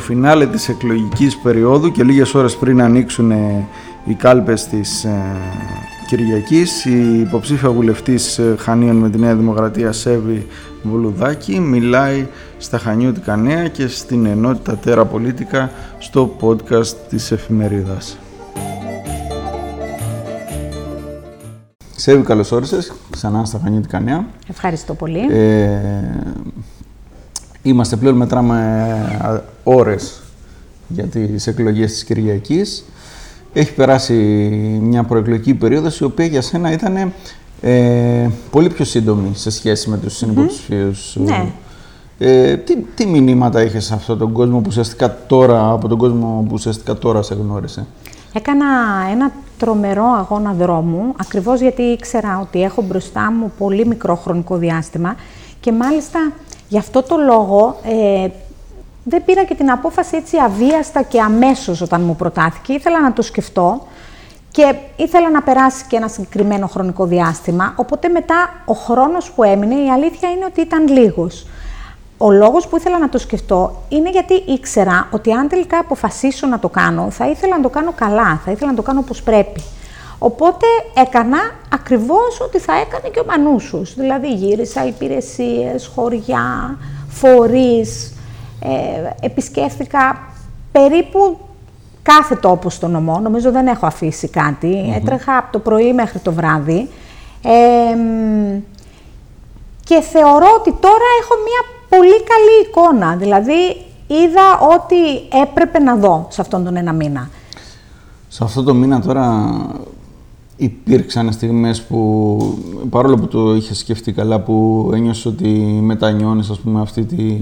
στο φινάλε της εκλογικής περίοδου και λίγες ώρες πριν ανοίξουν οι κάλπες της ε, Κυριακής η υποψήφια βουλευτής ε, Χανίων με τη Νέα Δημοκρατία Σέβη Βουλουδάκη μιλάει στα Χανιώτικα Νέα και στην ενότητα Τέρα Πολίτικα στο podcast της εφημερίδας. Σέβη, καλώς όρισες ξανά στα Χανιώτικα Νέα. Ευχαριστώ πολύ. Ε, είμαστε πλέον μετράμε ε, ώρες για τις εκλογές της Κυριακής. Έχει περάσει μια προεκλογική περίοδος η οποία για σένα ήταν ε, πολύ πιο σύντομη σε σχέση με τους συνυποψηφίους Ναι. Ε, τι, τι μηνύματα είχες σε αυτόν τον κόσμο που ουσιαστικά τώρα, από τον κόσμο που ουσιαστικά τώρα σε γνώρισε; Έκανα ένα τρομερό αγώνα δρόμου, ακριβώς γιατί ήξερα ότι έχω μπροστά μου πολύ μικρό χρονικό διάστημα και μάλιστα γι' αυτό το λόγο ε, δεν πήρα και την απόφαση έτσι αβίαστα και αμέσως όταν μου προτάθηκε. Ήθελα να το σκεφτώ και ήθελα να περάσει και ένα συγκεκριμένο χρονικό διάστημα, οπότε μετά ο χρόνος που έμεινε η αλήθεια είναι ότι ήταν λίγος. Ο λόγος που ήθελα να το σκεφτώ είναι γιατί ήξερα ότι αν τελικά αποφασίσω να το κάνω, θα ήθελα να το κάνω καλά, θα ήθελα να το κάνω όπως πρέπει. Οπότε έκανα ακριβώς ό,τι θα έκανε και ο Μανούσος. Δηλαδή γύρισα υπηρεσίες, χωριά, φορείς, ε, επισκέφθηκα περίπου κάθε τόπος στο νομό. Νομίζω δεν έχω αφήσει κάτι. Έτρεχα από το πρωί μέχρι το βράδυ. και θεωρώ ότι τώρα έχω μια πολύ καλή εικόνα. Δηλαδή, είδα ό,τι έπρεπε να δω σε αυτόν τον ένα μήνα. Σε αυτό το μήνα τώρα υπήρξαν στιγμές που, παρόλο που το είχες σκεφτεί καλά, που ένιωσες ότι μετανιώνεις, ας πούμε, αυτή τη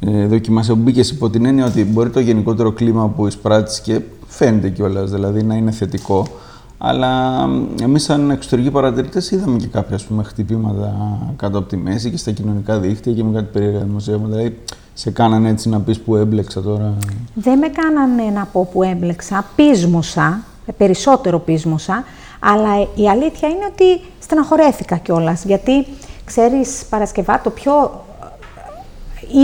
ε, δοκιμασία που μπήκες υπό την έννοια ότι μπορεί το γενικότερο κλίμα που εισπράττεις και φαίνεται κιόλας, δηλαδή να είναι θετικό. Αλλά εμείς, σαν εξωτερικοί παρατηρητές, είδαμε και κάποια πούμε, χτυπήματα κάτω από τη μέση και στα κοινωνικά δίκτυα και με κάτι περίεργα δημοσίευματα. Δηλαδή, σε κάνανε έτσι να πεις που έμπλεξα τώρα. Δεν με κάνανε να πω που έμπλεξα. Πείσμωσα, περισσότερο πείσμωσα. Αλλά η αλήθεια είναι ότι στεναχωρέθηκα κιόλας. Γιατί ξέρεις, Παρασκευά, το πιο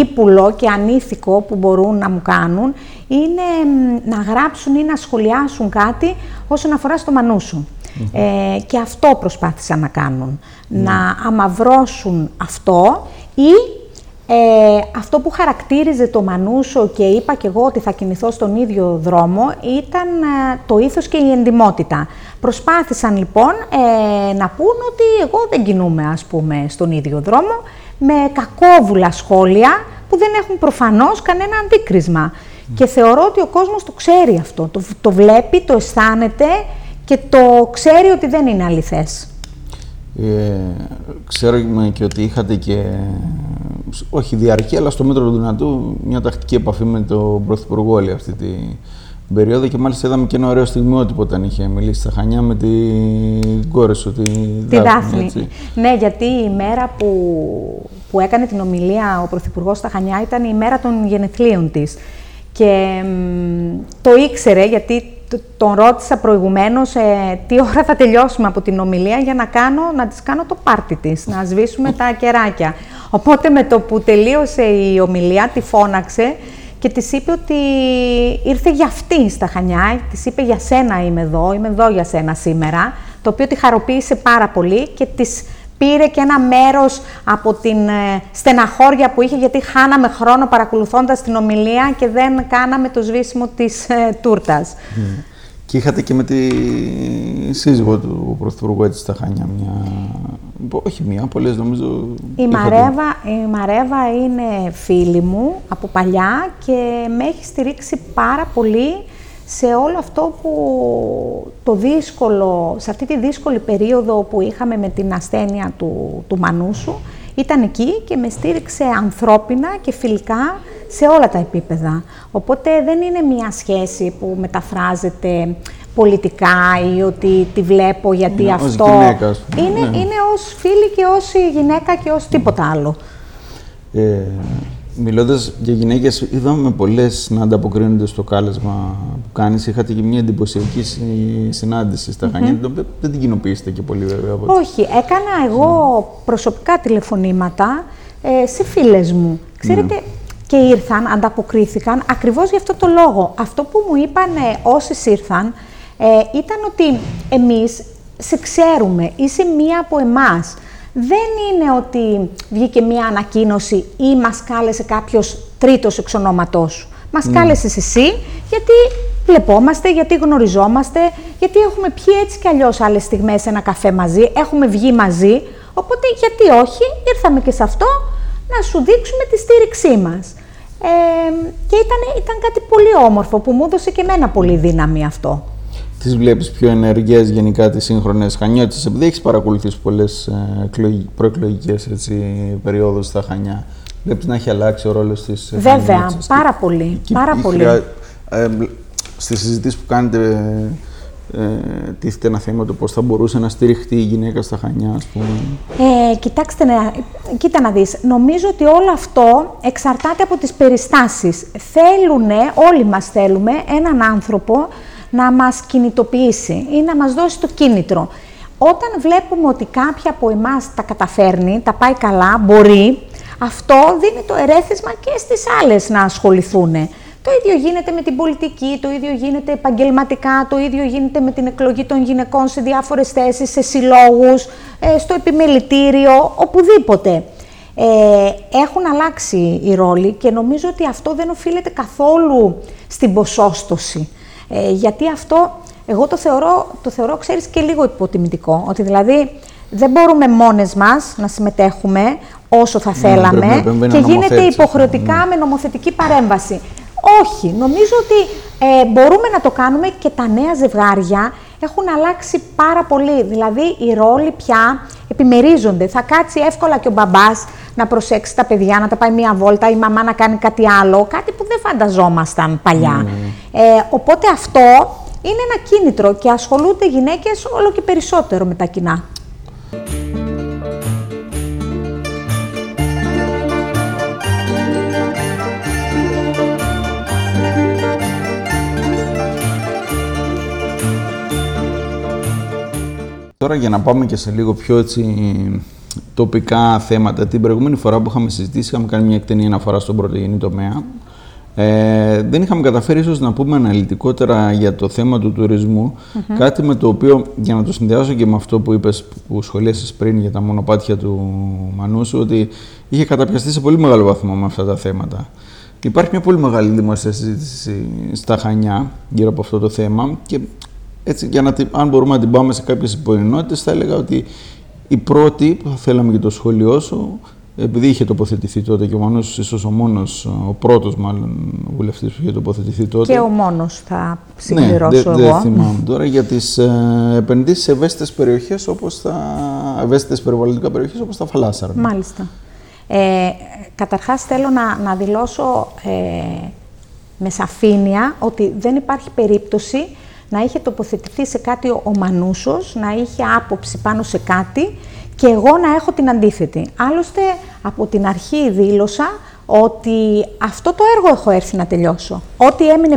ύπουλο και ανήθικο που μπορούν να μου κάνουν είναι να γράψουν ή να σχολιάσουν κάτι όσον αφορά στο μανούσου. Ε, και αυτό προσπάθησαν να κάνουν. Ναι. Να αμαυρώσουν αυτό ή ε, αυτό που χαρακτήριζε το Μανούσο και είπα και εγώ ότι θα κινηθώ στον ίδιο δρόμο ήταν ε, το ήθος και η εντιμότητα. Προσπάθησαν λοιπόν ε, να πούν ότι εγώ δεν κινούμαι ας πούμε στον ίδιο δρόμο με κακόβουλα σχόλια που δεν έχουν προφανώς κανένα αντίκρισμα. Και θεωρώ ότι ο κόσμος το ξέρει αυτό, το, το βλέπει, το αισθάνεται και το ξέρει ότι δεν είναι αληθές. Ε, ξέρουμε και ότι είχατε και, όχι διαρκή, αλλά στο μέτρο του δυνατού, μια τακτική επαφή με τον Πρωθυπουργό όλη αυτή τη, περίοδο και μάλιστα είδαμε και ένα ωραίο στιγμιότυπο όταν είχε μιλήσει στα Χανιά με την κόρη σου, τη, τη Δάφνη. Ναι, γιατί η μέρα που, που έκανε την ομιλία ο Πρωθυπουργός στα Χανιά ήταν η μέρα των γενεθλίων της. Και το ήξερε γιατί τον ρώτησα προηγουμένως ε, τι ώρα θα τελειώσουμε από την ομιλία για να, κάνω, να της κάνω το πάρτι της, να σβήσουμε τα κεράκια. Οπότε με το που τελείωσε η ομιλία τη φώναξε και της είπε ότι ήρθε για αυτή στα Χανιά, της είπε για σένα είμαι εδώ, είμαι εδώ για σένα σήμερα, το οποίο τη χαροποίησε πάρα πολύ και της πήρε και ένα μέρος από την ε, στεναχώρια που είχε, γιατί χάναμε χρόνο παρακολουθώντας την ομιλία και δεν κάναμε το σβήσιμο της ε, τούρτας. Ναι. Και είχατε και με τη σύζυγό του Πρωθυπουργού έτσι στα Χάνια μια... Όχι μία, πολλές νομίζω... Η Μαρέβα, η Μαρέβα είναι φίλη μου από παλιά και με έχει στηρίξει πάρα πολύ σε όλο αυτό που το δύσκολο, σε αυτή τη δύσκολη περίοδο που είχαμε με την ασθένεια του, του Μανούσου, ήταν εκεί και με στήριξε ανθρώπινα και φιλικά σε όλα τα επίπεδα. Οπότε δεν είναι μια σχέση που μεταφράζεται πολιτικά ή ότι τη βλέπω γιατί είναι αυτό... Ως γυναίκα, είναι, ναι. είναι ως φίλη και ως γυναίκα και ως τίποτα άλλο. Ε, Μιλώντας για γυναίκες, είδαμε πολλές να ανταποκρίνονται στο κάλεσμα που κάνεις. Είχατε και μια εντυπωσιακή συνάντηση στα Χανιά. Δεν την κοινοποιήσετε και πολύ, βέβαια. Όχι, έκανα εγώ προσωπικά τηλεφωνήματα ε, σε φίλες μου. Ξέρετε, και ήρθαν, ανταποκρίθηκαν ακριβώς για αυτό το λόγο. Αυτό που μου είπαν όσοι ήρθαν ε, ήταν ότι εμείς σε ξέρουμε, είσαι μία από εμάς. Δεν είναι ότι βγήκε μία ανακοίνωση ή μας κάλεσε κάποιος τρίτος εξ ονόματός σου. Μας mm. κάλεσες εσύ γιατί βλεπόμαστε, γιατί γνωριζόμαστε, γιατί έχουμε πιει έτσι κι αλλιώς άλλες στιγμές ένα καφέ μαζί, έχουμε βγει μαζί, οπότε γιατί όχι, ήρθαμε και σε αυτό να σου δείξουμε τη στήριξή μας. Ε, και ήταν, ήταν κάτι πολύ όμορφο που μου έδωσε και εμένα πολύ δύναμη αυτό. Τις βλέπεις πιο ενεργές γενικά τις σύγχρονες Χανιώτες, επειδή έχεις παρακολουθήσει πολλές ε, προεκλογικές περιόδους στα Χανιά. Βλέπεις να έχει αλλάξει ο ρόλος της. Βέβαια, πάρα πολύ. πάρα πολύ. Ε, Στις συζητήσεις που κάνετε, ε, τίθεται ένα θέμα το πώς θα μπορούσε να στηριχτεί η γυναίκα στα Χανιά, ας πούμε. Ε, κοιτάξτε, κοίτα να δεις. Νομίζω ότι όλο αυτό εξαρτάται από τις περιστάσεις. Θέλουνε, όλοι μας θέλουμε, έναν άνθρωπο να μας κινητοποιήσει ή να μας δώσει το κίνητρο. Όταν βλέπουμε ότι κάποια από εμάς τα καταφέρνει, τα πάει καλά, μπορεί, αυτό δίνει το ερέθισμα και στις άλλες να ασχοληθούν. Το ίδιο γίνεται με την πολιτική, το ίδιο γίνεται επαγγελματικά, το ίδιο γίνεται με την εκλογή των γυναικών σε διάφορες θέσεις, σε συλλόγους, ε, στο επιμελητήριο, οπουδήποτε. Ε, έχουν αλλάξει οι ρόλοι και νομίζω ότι αυτό δεν οφείλεται καθόλου στην ποσόστοση. Ε, γιατί αυτό, εγώ το θεωρώ, το θεωρώ, ξέρεις, και λίγο υποτιμητικό. Ότι δηλαδή δεν μπορούμε μόνες μας να συμμετέχουμε όσο θα ναι, θέλαμε και γίνεται υποχρεωτικά ναι. με νομοθετική παρέμβαση. Όχι, νομίζω ότι ε, μπορούμε να το κάνουμε και τα νέα ζευγάρια έχουν αλλάξει πάρα πολύ. Δηλαδή, οι ρόλοι πια επιμερίζονται. Θα κάτσει εύκολα και ο μπαμπάς να προσέξει τα παιδιά, να τα πάει μία βόλτα, η μαμά να κάνει κάτι άλλο, κάτι που δεν φανταζόμασταν παλιά. Ε, οπότε αυτό είναι ένα κίνητρο και ασχολούνται οι γυναίκες όλο και περισσότερο με τα κοινά. Τώρα για να πάμε και σε λίγο πιο έτσι τοπικά θέματα. Την προηγούμενη φορά που είχαμε συζητήσει, είχαμε κάνει μια εκτενή αναφορά στον πρωτογενή τομέα. Ε, δεν είχαμε καταφέρει ίσως να πούμε αναλυτικότερα για το θέμα του τουρισμου κάτι με το οποίο, για να το συνδυάσω και με αυτό που είπες, που σχολίασες πριν για τα μονοπάτια του Μανούσου, ότι είχε καταπιαστεί σε πολύ μεγάλο βαθμό με αυτά τα θέματα. Υπάρχει μια πολύ μεγάλη δημόσια συζήτηση στα Χανιά γύρω από αυτό το θέμα και έτσι, για να, αν μπορούμε να την πάμε σε κάποιες υποενότητες, θα έλεγα ότι η πρώτη που θα θέλαμε και το σχόλιο σου, επειδή είχε τοποθετηθεί τότε και ο Μανός ίσως ο μόνος, ο πρώτος μάλλον βουλευτής που είχε τοποθετηθεί τότε. Και ο μόνος θα συμπληρώσω ναι, εγώ. Δεν θυμάμαι τώρα για τις ε, επενδύσεις σε ευαίσθητες περιοχές όπως τα ευαίσθητες περιβαλλοντικά περιοχές όπως τα Φαλάσσαρα. Μάλιστα. Ε, καταρχάς θέλω να, να δηλώσω ε, με σαφήνεια ότι δεν υπάρχει περίπτωση να είχε τοποθετηθεί σε κάτι ο Μανούσος, να είχε άποψη πάνω σε κάτι και εγώ να έχω την αντίθετη. Άλλωστε, από την αρχή δήλωσα ότι αυτό το έργο έχω έρθει να τελειώσω. Ό,τι έμεινε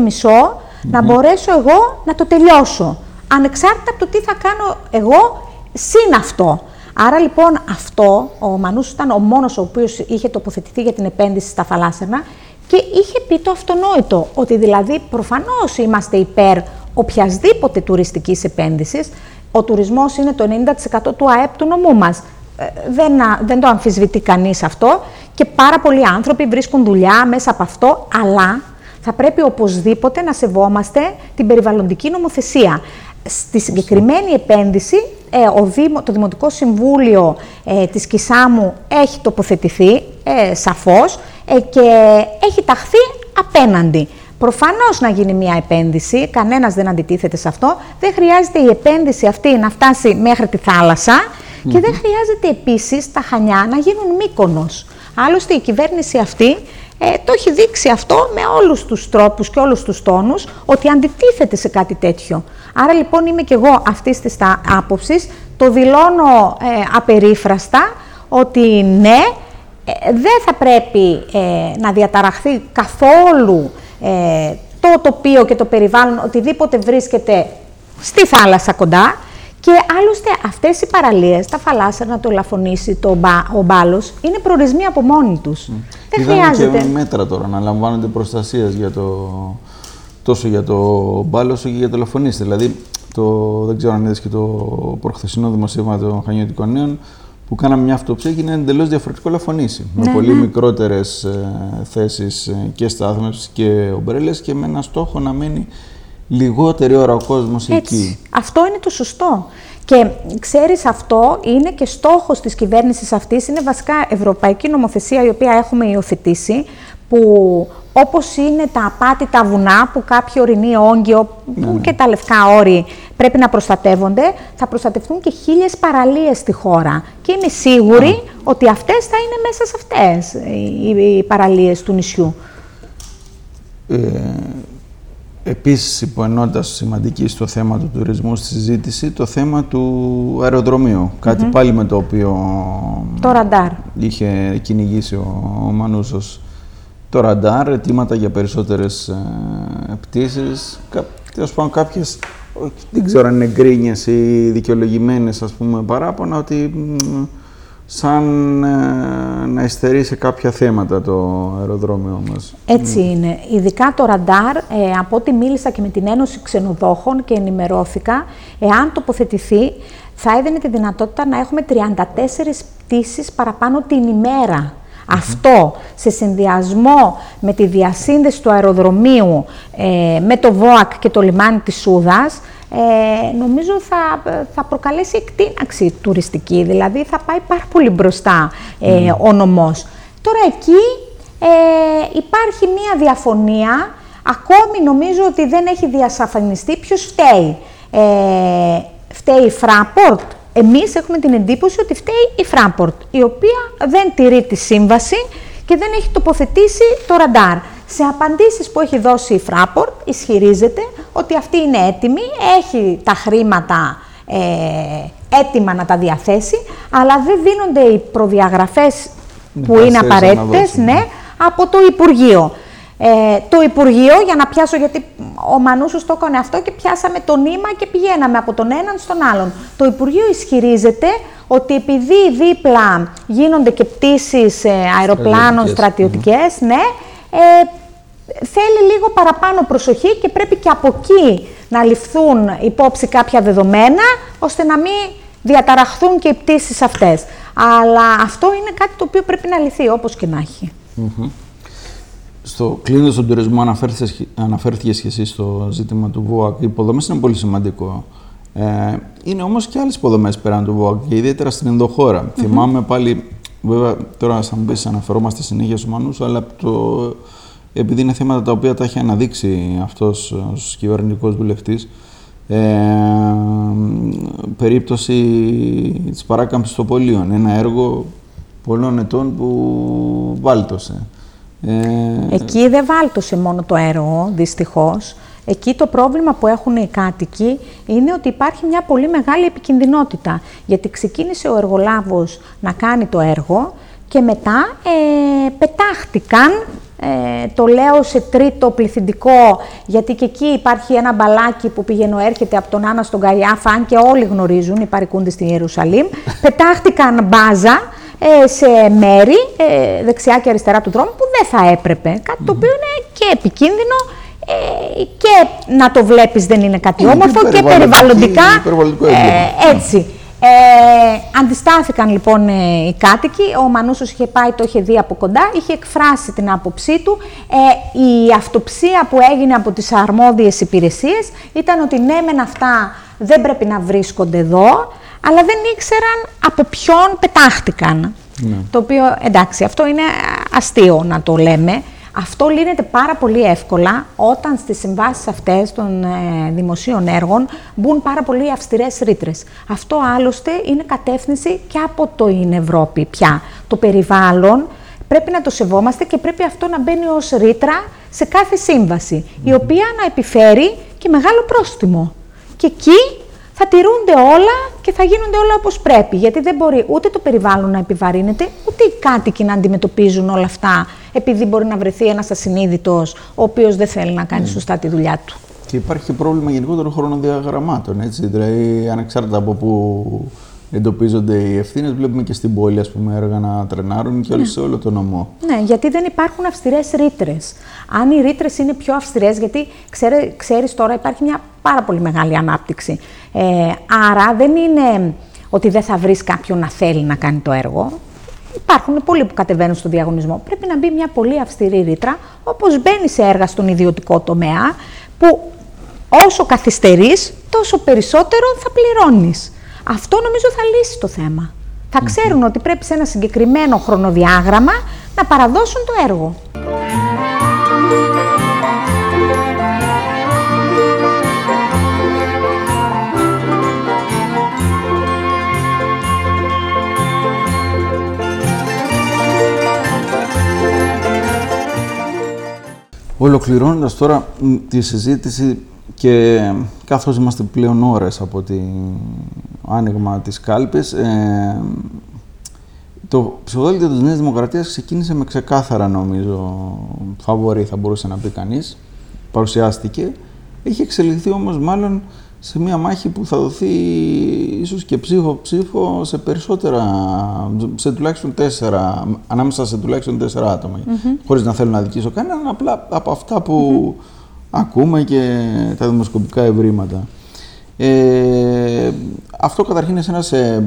να μπορέσω εγώ να το τελειώσω. Ανεξάρτητα από το τι θα κάνω εγώ συν αυτό. Άρα λοιπόν αυτό, ο Μανούς ήταν ο μόνος ο οποίος είχε τοποθετηθεί για την επένδυση στα θαλάσσινα και είχε πει το αυτονόητο, ότι δηλαδή προφανώς είμαστε υπέρ οποιασδήποτε τουριστικής επένδυσης. Ο τουρισμός είναι το 90% του ΑΕΠ του νομού μας. Ε, δεν, δεν το αμφισβητεί κανείς αυτό και πάρα πολλοί άνθρωποι βρίσκουν δουλειά μέσα από αυτό, αλλά θα πρέπει οπωσδήποτε να σεβόμαστε την περιβαλλοντική νομοθεσία. Στη συγκεκριμένη επένδυση, ε, ο Δήμο, το Δημοτικό Συμβούλιο ε, της Κισάμου έχει τοποθετηθεί ε, σαφώς ε, και έχει ταχθεί απέναντι. Προφανώς να γίνει μια επένδυση, κανένας δεν αντιτίθεται σε αυτό. Δεν χρειάζεται η επένδυση αυτή να φτάσει μέχρι τη θάλασσα και δεν χρειάζεται επίσης τα χανιά να γίνουν μήκονο. Άλλωστε η κυβέρνηση αυτή ε, το έχει δείξει αυτό με όλους τους τρόπους και όλους τους τόνους ότι αντιτίθεται σε κάτι τέτοιο. Άρα λοιπόν είμαι και εγώ αυτής της άποψης, το δηλώνω ε, απερίφραστα ότι ναι, ε, δεν θα πρέπει ε, να διαταραχθεί καθόλου ε, το τοπίο και το περιβάλλον, οτιδήποτε βρίσκεται στη θάλασσα κοντά Και άλλωστε αυτές οι παραλίες, τα φαλάσσερα, το λαφωνήσει, το μπα, ο μπάλος, είναι προορισμοί από μόνοι τους. Mm. Δεν Είδαμε χρειάζεται. και μέτρα τώρα να λαμβάνονται προστασία για το, τόσο για το μπάλο όσο και για το λαφωνήσει. Δηλαδή, το, δεν ξέρω αν είδες και το προχθεσινό δημοσίευμα των Χανιωτικών Νέων, που κάναμε μια αυτοψία και είναι εντελώς διαφορετικό λαφωνήσει. με ναι, πολύ ναι. μικρότερες ε, θέσεις ε, και στάθμευση και ομπρέλες και με ένα στόχο να μένει λιγότερη ώρα ο κόσμος εκεί. Αυτό είναι το σωστό. Και ξέρεις αυτό είναι και στόχος της κυβέρνησης αυτής, είναι βασικά ευρωπαϊκή νομοθεσία η οποία έχουμε υιοθετήσει, που όπως είναι τα απάτητα βουνά που κάποιοι ορεινοί όγκιο ναι, ναι. και τα λευκά όρη πρέπει να προστατεύονται, θα προστατευτούν και χίλιες παραλίες στη χώρα. Και είμαι σίγουρη ότι αυτές θα είναι μέσα σε αυτές οι, οι παραλίες του νησιού. Ε, επίσης, υποενώντας σημαντική στο θέμα του τουρισμού στη συζήτηση, το θέμα του αεροδρομίου. Κάτι πάλι με το οποίο το ραντάρ. είχε κυνηγήσει ο, ο Μανούσος το ραντάρ, αιτήματα για περισσότερες ε, πτήσεις, κα, τέλος πάντων κάποιες, δεν ξέρω αν είναι γκρίνιες ή δικαιολογημένες ας πούμε παράπονα, ότι σαν ε, να ειστερεί σε κάποια θέματα το αεροδρόμιο μας. Έτσι είναι. Ειδικά το ραντάρ, ε, από ό,τι μίλησα και με την Ένωση Ξενοδόχων και ενημερώθηκα, εάν τοποθετηθεί, θα έδινε τη δυνατότητα να έχουμε 34 πτήσεις παραπάνω την ημέρα. Αυτό σε συνδυασμό με τη διασύνδεση του αεροδρομίου ε, με το ΒΟΑΚ και το λιμάνι της Σούδας, ε, νομίζω θα, θα προκαλέσει εκτείναξη τουριστική, δηλαδή θα πάει πάρα πολύ μπροστά ε, ο νομός. Τώρα εκεί ε, υπάρχει μία διαφωνία, ακόμη νομίζω ότι δεν έχει διασαφανιστεί ποιος φταίει. Ε, φταίει η Fraport, εμείς έχουμε την εντύπωση ότι φταίει η Fraport, η οποία δεν τηρεί τη σύμβαση και δεν έχει τοποθετήσει το ραντάρ. Σε απαντήσεις που έχει δώσει η Fraport ισχυρίζεται ότι αυτή είναι έτοιμη, έχει τα χρήματα ε, έτοιμα να τα διαθέσει, αλλά δεν δίνονται οι προδιαγραφές που είναι απαραίτητες ναι, από το Υπουργείο. Ε, το Υπουργείο, για να πιάσω, γιατί ο Μανούσος το έκανε αυτό και πιάσαμε το νήμα και πηγαίναμε από τον έναν στον άλλον. Το Υπουργείο ισχυρίζεται ότι επειδή δίπλα γίνονται και πτήσεις ε, αεροπλάνων στρατιωτικές, ναι, ε, θέλει λίγο παραπάνω προσοχή και πρέπει και από εκεί να ληφθούν υπόψη κάποια δεδομένα, ώστε να μην διαταραχθούν και οι πτήσεις αυτές. Αλλά αυτό είναι κάτι το οποίο πρέπει να λυθεί, όπως και να έχει στο κλείνοντας τον τουρισμό, αναφέρθηκες και εσύ στο ζήτημα του ΒΟΑΚ. Οι υποδομές είναι πολύ σημαντικό. Ε, είναι όμως και άλλες υποδομές πέραν του ΒΟΑΚ και ιδιαίτερα στην ενδοχώρα. Θυμάμαι πάλι, βέβαια τώρα θα μου πει, αναφερόμαστε συνέχεια στους Μανούς, αλλά το, επειδή είναι θέματα τα οποία τα έχει αναδείξει αυτός ω κυβερνητικός βουλευτής, ε, περίπτωση της παράκαμψης των πολίων. Ένα έργο πολλών ετών που βάλτωσε. Ε, Εκεί δεν βάλτωσε μόνο το έργο, δυστυχώς. Εκεί το πρόβλημα που έχουν οι κάτοικοι είναι ότι υπάρχει μια πολύ μεγάλη επικινδυνότητα. Γιατί ξεκίνησε ο εργολάβος να κάνει το έργο και μετά ε, πετάχτηκαν, ε, το λέω σε τρίτο πληθυντικό, γιατί και εκεί υπάρχει ένα μπαλάκι που πηγαίνω έρχεται από τον Άννα στον Καϊάφα, αν και όλοι γνωρίζουν, οι παρικούντες στην Ιερουσαλήμ, πετάχτηκαν μπάζα, ε, σε μέρη, ε, δεξιά και αριστερά του δρόμου, που δεν θα έπρεπε. Κάτι το οποίο είναι και επικίνδυνο ε, και να το βλέπεις δεν είναι κάτι όμορφο και περιβαλλοντικά έτσι. Ε, αντιστάθηκαν λοιπόν οι κάτοικοι, ο Μανούσος είχε πάει, το είχε δει από κοντά, είχε εκφράσει την άποψή του. η αυτοψία που έγινε από τις αρμόδιες υπηρεσίες ήταν ότι ναι μεν αυτά δεν πρέπει να βρίσκονται εδώ, αλλά δεν ήξεραν από ποιον πετάχτηκαν. Ναι. Το οποίο, εντάξει, αυτό είναι αστείο να το λέμε. Αυτό λύνεται πάρα πολύ εύκολα όταν στις συμβάσεις αυτές των ε, δημοσίων έργων μπουν πάρα πολύ αυστηρές ρήτρες. Αυτό άλλωστε είναι κατεύθυνση και από το είναι Ευρώπη πια. Το περιβάλλον πρέπει να το σεβόμαστε και πρέπει αυτό να μπαίνει ως ρήτρα σε κάθε σύμβαση, η οποία να επιφέρει και μεγάλο πρόστιμο. Και εκεί θα τηρούνται όλα και θα γίνονται όλα όπως πρέπει. Γιατί δεν μπορεί ούτε το περιβάλλον να επιβαρύνεται, ούτε οι κάτοικοι να αντιμετωπίζουν όλα αυτά, επειδή μπορεί να βρεθεί ένας ασυνείδητος, ο οποίος δεν θέλει να κάνει mm. σωστά τη δουλειά του. Και υπάρχει και πρόβλημα γενικότερο χρονοδιαγραμμάτων. Έτσι. Δηλαδή, ανεξάρτητα από πού εντοπίζονται οι ευθύνες, βλέπουμε και στην πόλη ας πούμε, έργα να τρενάρουν και όλοι ναι. σε όλο το νομό. Ναι, γιατί δεν υπάρχουν αυστηρές ρήτρες. Αν οι ρήτρες είναι πιο αυστηρές, γιατί ξέρεις τώρα υπάρχει μια πάρα πολύ μεγάλη ανάπτυξη. Ε, άρα δεν είναι ότι δεν θα βρεις κάποιον να θέλει να κάνει το έργο. Υπάρχουν πολλοί που κατεβαίνουν στον διαγωνισμό. Πρέπει να μπει μια πολύ αυστηρή ρήτρα, όπως μπαίνει σε έργα στον ιδιωτικό τομέα, που όσο καθυστερείς, τόσο περισσότερο θα πληρώνεις. Αυτό νομίζω θα λύσει το θέμα. Θα ξέρουν ότι πρέπει σε ένα συγκεκριμένο χρονοδιάγραμμα να παραδώσουν το έργο. Ολοκληρώνοντας τώρα τη συζήτηση και καθώς είμαστε πλέον ώρες από το άνοιγμα της κάλπης, ε, το ψηφοδέλτιο της Νέας Δημοκρατίας ξεκίνησε με ξεκάθαρα, νομίζω, φαβορή θα μπορούσε να πει κανείς. Παρουσιάστηκε. Έχει εξελιχθεί όμως μάλλον σε μια μάχη που θα δοθεί ίσως και ψήφο-ψήφο σε περισσότερα, σε τουλάχιστον τέσσερα, ανάμεσα σε τουλάχιστον τέσσερα άτομα. Mm-hmm. Χωρίς να θέλω να δικήσω κανέναν, απλά από αυτά που ακούμε και τα δημοσκοπικά ευρήματα. Ε, αυτό καταρχήν εσένα σε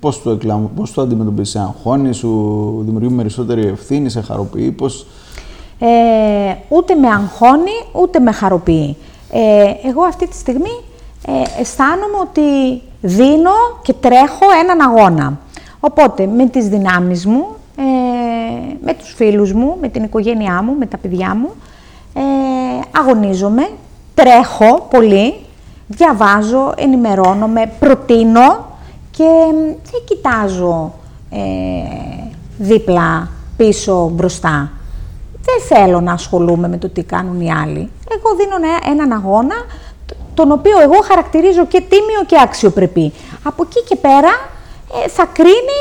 πώς το, εκλάμου, πώς το αντιμετωπίζεις, σε αγχώνει, σου δημιουργεί περισσότερη ευθύνη, σε χαροποιεί, πώς... Ε, ούτε με αγχώνει, ούτε με χαροποιεί. Ε, εγώ αυτή τη στιγμή ε, αισθάνομαι ότι δίνω και τρέχω έναν αγώνα. Οπότε με τις δυνάμεις μου, ε, με τους φίλους μου, με την οικογένειά μου, με τα παιδιά μου, ε, αγωνίζομαι, τρέχω πολύ, διαβάζω, ενημερώνομαι, προτείνω και δεν κοιτάζω ε, δίπλα, πίσω, μπροστά. Δεν θέλω να ασχολούμαι με το τι κάνουν οι άλλοι. Εγώ δίνω έναν αγώνα, τον οποίο εγώ χαρακτηρίζω και τίμιο και αξιοπρεπή. Από εκεί και πέρα ε, θα κρίνει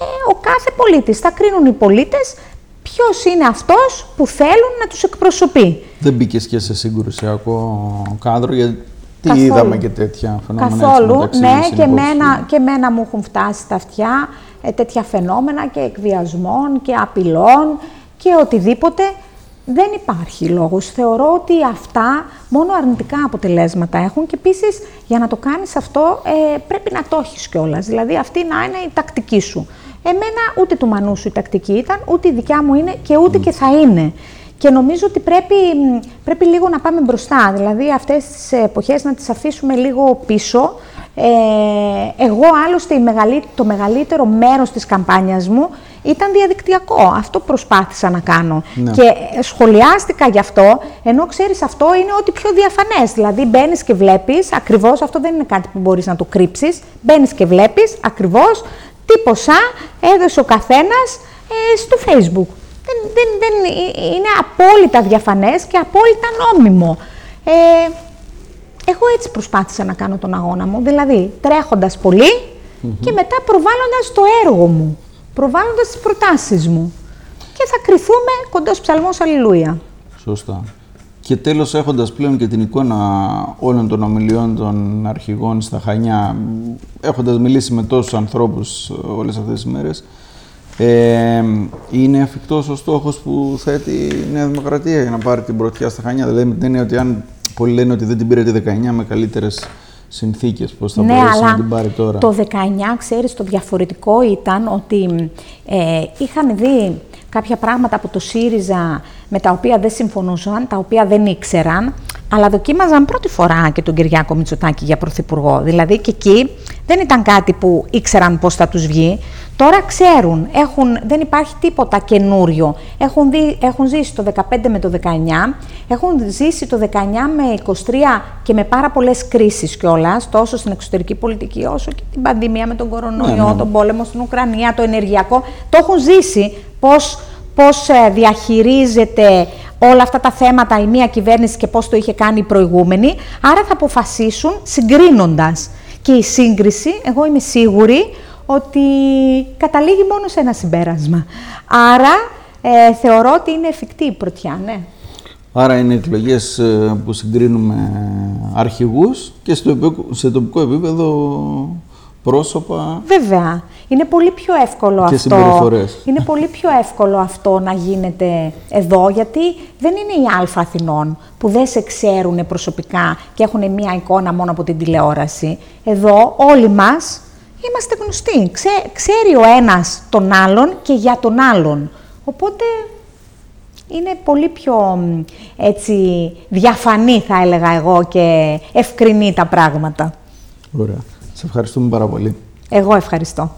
ε, ο κάθε πολίτης. Θα κρίνουν οι πολίτες ποιος είναι αυτός που θέλουν να τους εκπροσωπεί. Δεν μπήκε και σε συγκρουσιακό κάδρο, γιατί είδαμε και τέτοια φαινόμενα. Καθόλου, ναι, και μένα, και μένα μου έχουν φτάσει στα αυτιά ε, τέτοια φαινόμενα και εκβιασμών και απειλών και οτιδήποτε. Δεν υπάρχει λόγος. Θεωρώ ότι αυτά μόνο αρνητικά αποτελέσματα έχουν και επίσης για να το κάνεις αυτό ε, πρέπει να το έχεις κιόλας. Δηλαδή αυτή να είναι η τακτική σου. Εμένα ούτε του μανού σου η τακτική ήταν, ούτε η δικιά μου είναι και ούτε και θα είναι. Και νομίζω ότι πρέπει, πρέπει λίγο να πάμε μπροστά, δηλαδή αυτές τις εποχές να τις αφήσουμε λίγο πίσω. Ε, εγώ άλλωστε η το μεγαλύτερο μέρος της καμπάνιας μου ήταν διαδικτυακό. Αυτό προσπάθησα να κάνω. Ναι. Και σχολιάστηκα γι' αυτό, ενώ ξέρεις αυτό είναι ό,τι πιο διαφανές. Δηλαδή μπαίνεις και βλέπεις, ακριβώς αυτό δεν είναι κάτι που μπορείς να το κρύψεις, μπαίνεις και βλέπεις ακριβώς τι ποσά έδωσε ο καθένας ε, στο Facebook. Δεν, δεν, δεν, ε, είναι απόλυτα διαφανές και απόλυτα νόμιμο. Ε, εγώ έτσι προσπάθησα να κάνω τον αγώνα μου, δηλαδή τρέχοντας και μετά προβάλλοντας το έργο μου, προβάλλοντας τις προτάσεις μου. Και θα κρυθούμε κοντός ψαλμός Αλληλούια. Σωστά. Και τέλος έχοντας πλέον και την εικόνα όλων των ομιλιών των αρχηγών στα Χανιά, έχοντας μιλήσει με τόσους ανθρώπους όλες αυτές τις μέρες, ε, είναι εφικτός ο στόχος που θέτει η Νέα Δημοκρατία για να πάρει την πρωτιά στα Χανιά. Δηλαδή με την ότι αν πολλοί λένε ότι δεν την πήρε τη 19 με καλύτερες συνθήκες, πώς θα ναι, μπορέσει να την πάρει τώρα. το 19, ξέρεις, το διαφορετικό ήταν ότι ε, είχαν δει κάποια πράγματα από το ΣΥΡΙΖΑ με τα οποία δεν συμφωνούσαν, τα οποία δεν ήξεραν, αλλά δοκίμαζαν πρώτη φορά και τον Κυριάκο Μητσοτάκη για πρωθυπουργό. Δηλαδή και εκεί δεν ήταν κάτι που ήξεραν πώς θα τους βγει. Τώρα ξέρουν, έχουν, δεν υπάρχει τίποτα καινούριο. Έχουν, δει, έχουν ζήσει το 15 με το 19, έχουν ζήσει το 19 με 23 και με πάρα πολλές κρίσεις κιόλας, τόσο στην εξωτερική πολιτική όσο και την πανδημία με τον κορονοϊό, ναι, ναι. τον πόλεμο στην Ουκρανία, το ενεργειακό. Το έχουν ζήσει πώς, πώς ε, διαχειρίζεται όλα αυτά τα θέματα η μία κυβέρνηση και πώς το είχε κάνει η προηγούμενη. Άρα θα αποφασίσουν συγκρίνοντας. Και η σύγκριση, εγώ είμαι σίγουρη, ότι καταλήγει μόνο σε ένα συμπέρασμα. Άρα ε, θεωρώ ότι είναι εφικτή η πρωτιά, ναι. Άρα είναι εκλογέ που συγκρίνουμε αρχηγούς και σε τοπικό επίπεδο πρόσωπα. Βέβαια. Είναι πολύ πιο εύκολο και αυτό. Είναι πολύ πιο εύκολο αυτό να γίνεται εδώ, γιατί δεν είναι οι Α Αθηνών που δεν σε ξέρουν προσωπικά και έχουν μία εικόνα μόνο από την τηλεόραση. Εδώ όλοι μας είμαστε γνωστοί. ξέρει ο ένας τον άλλον και για τον άλλον. Οπότε είναι πολύ πιο έτσι, διαφανή θα έλεγα εγώ και ευκρινή τα πράγματα. Ωραία. Σε ευχαριστούμε πάρα πολύ. Εγώ ευχαριστώ.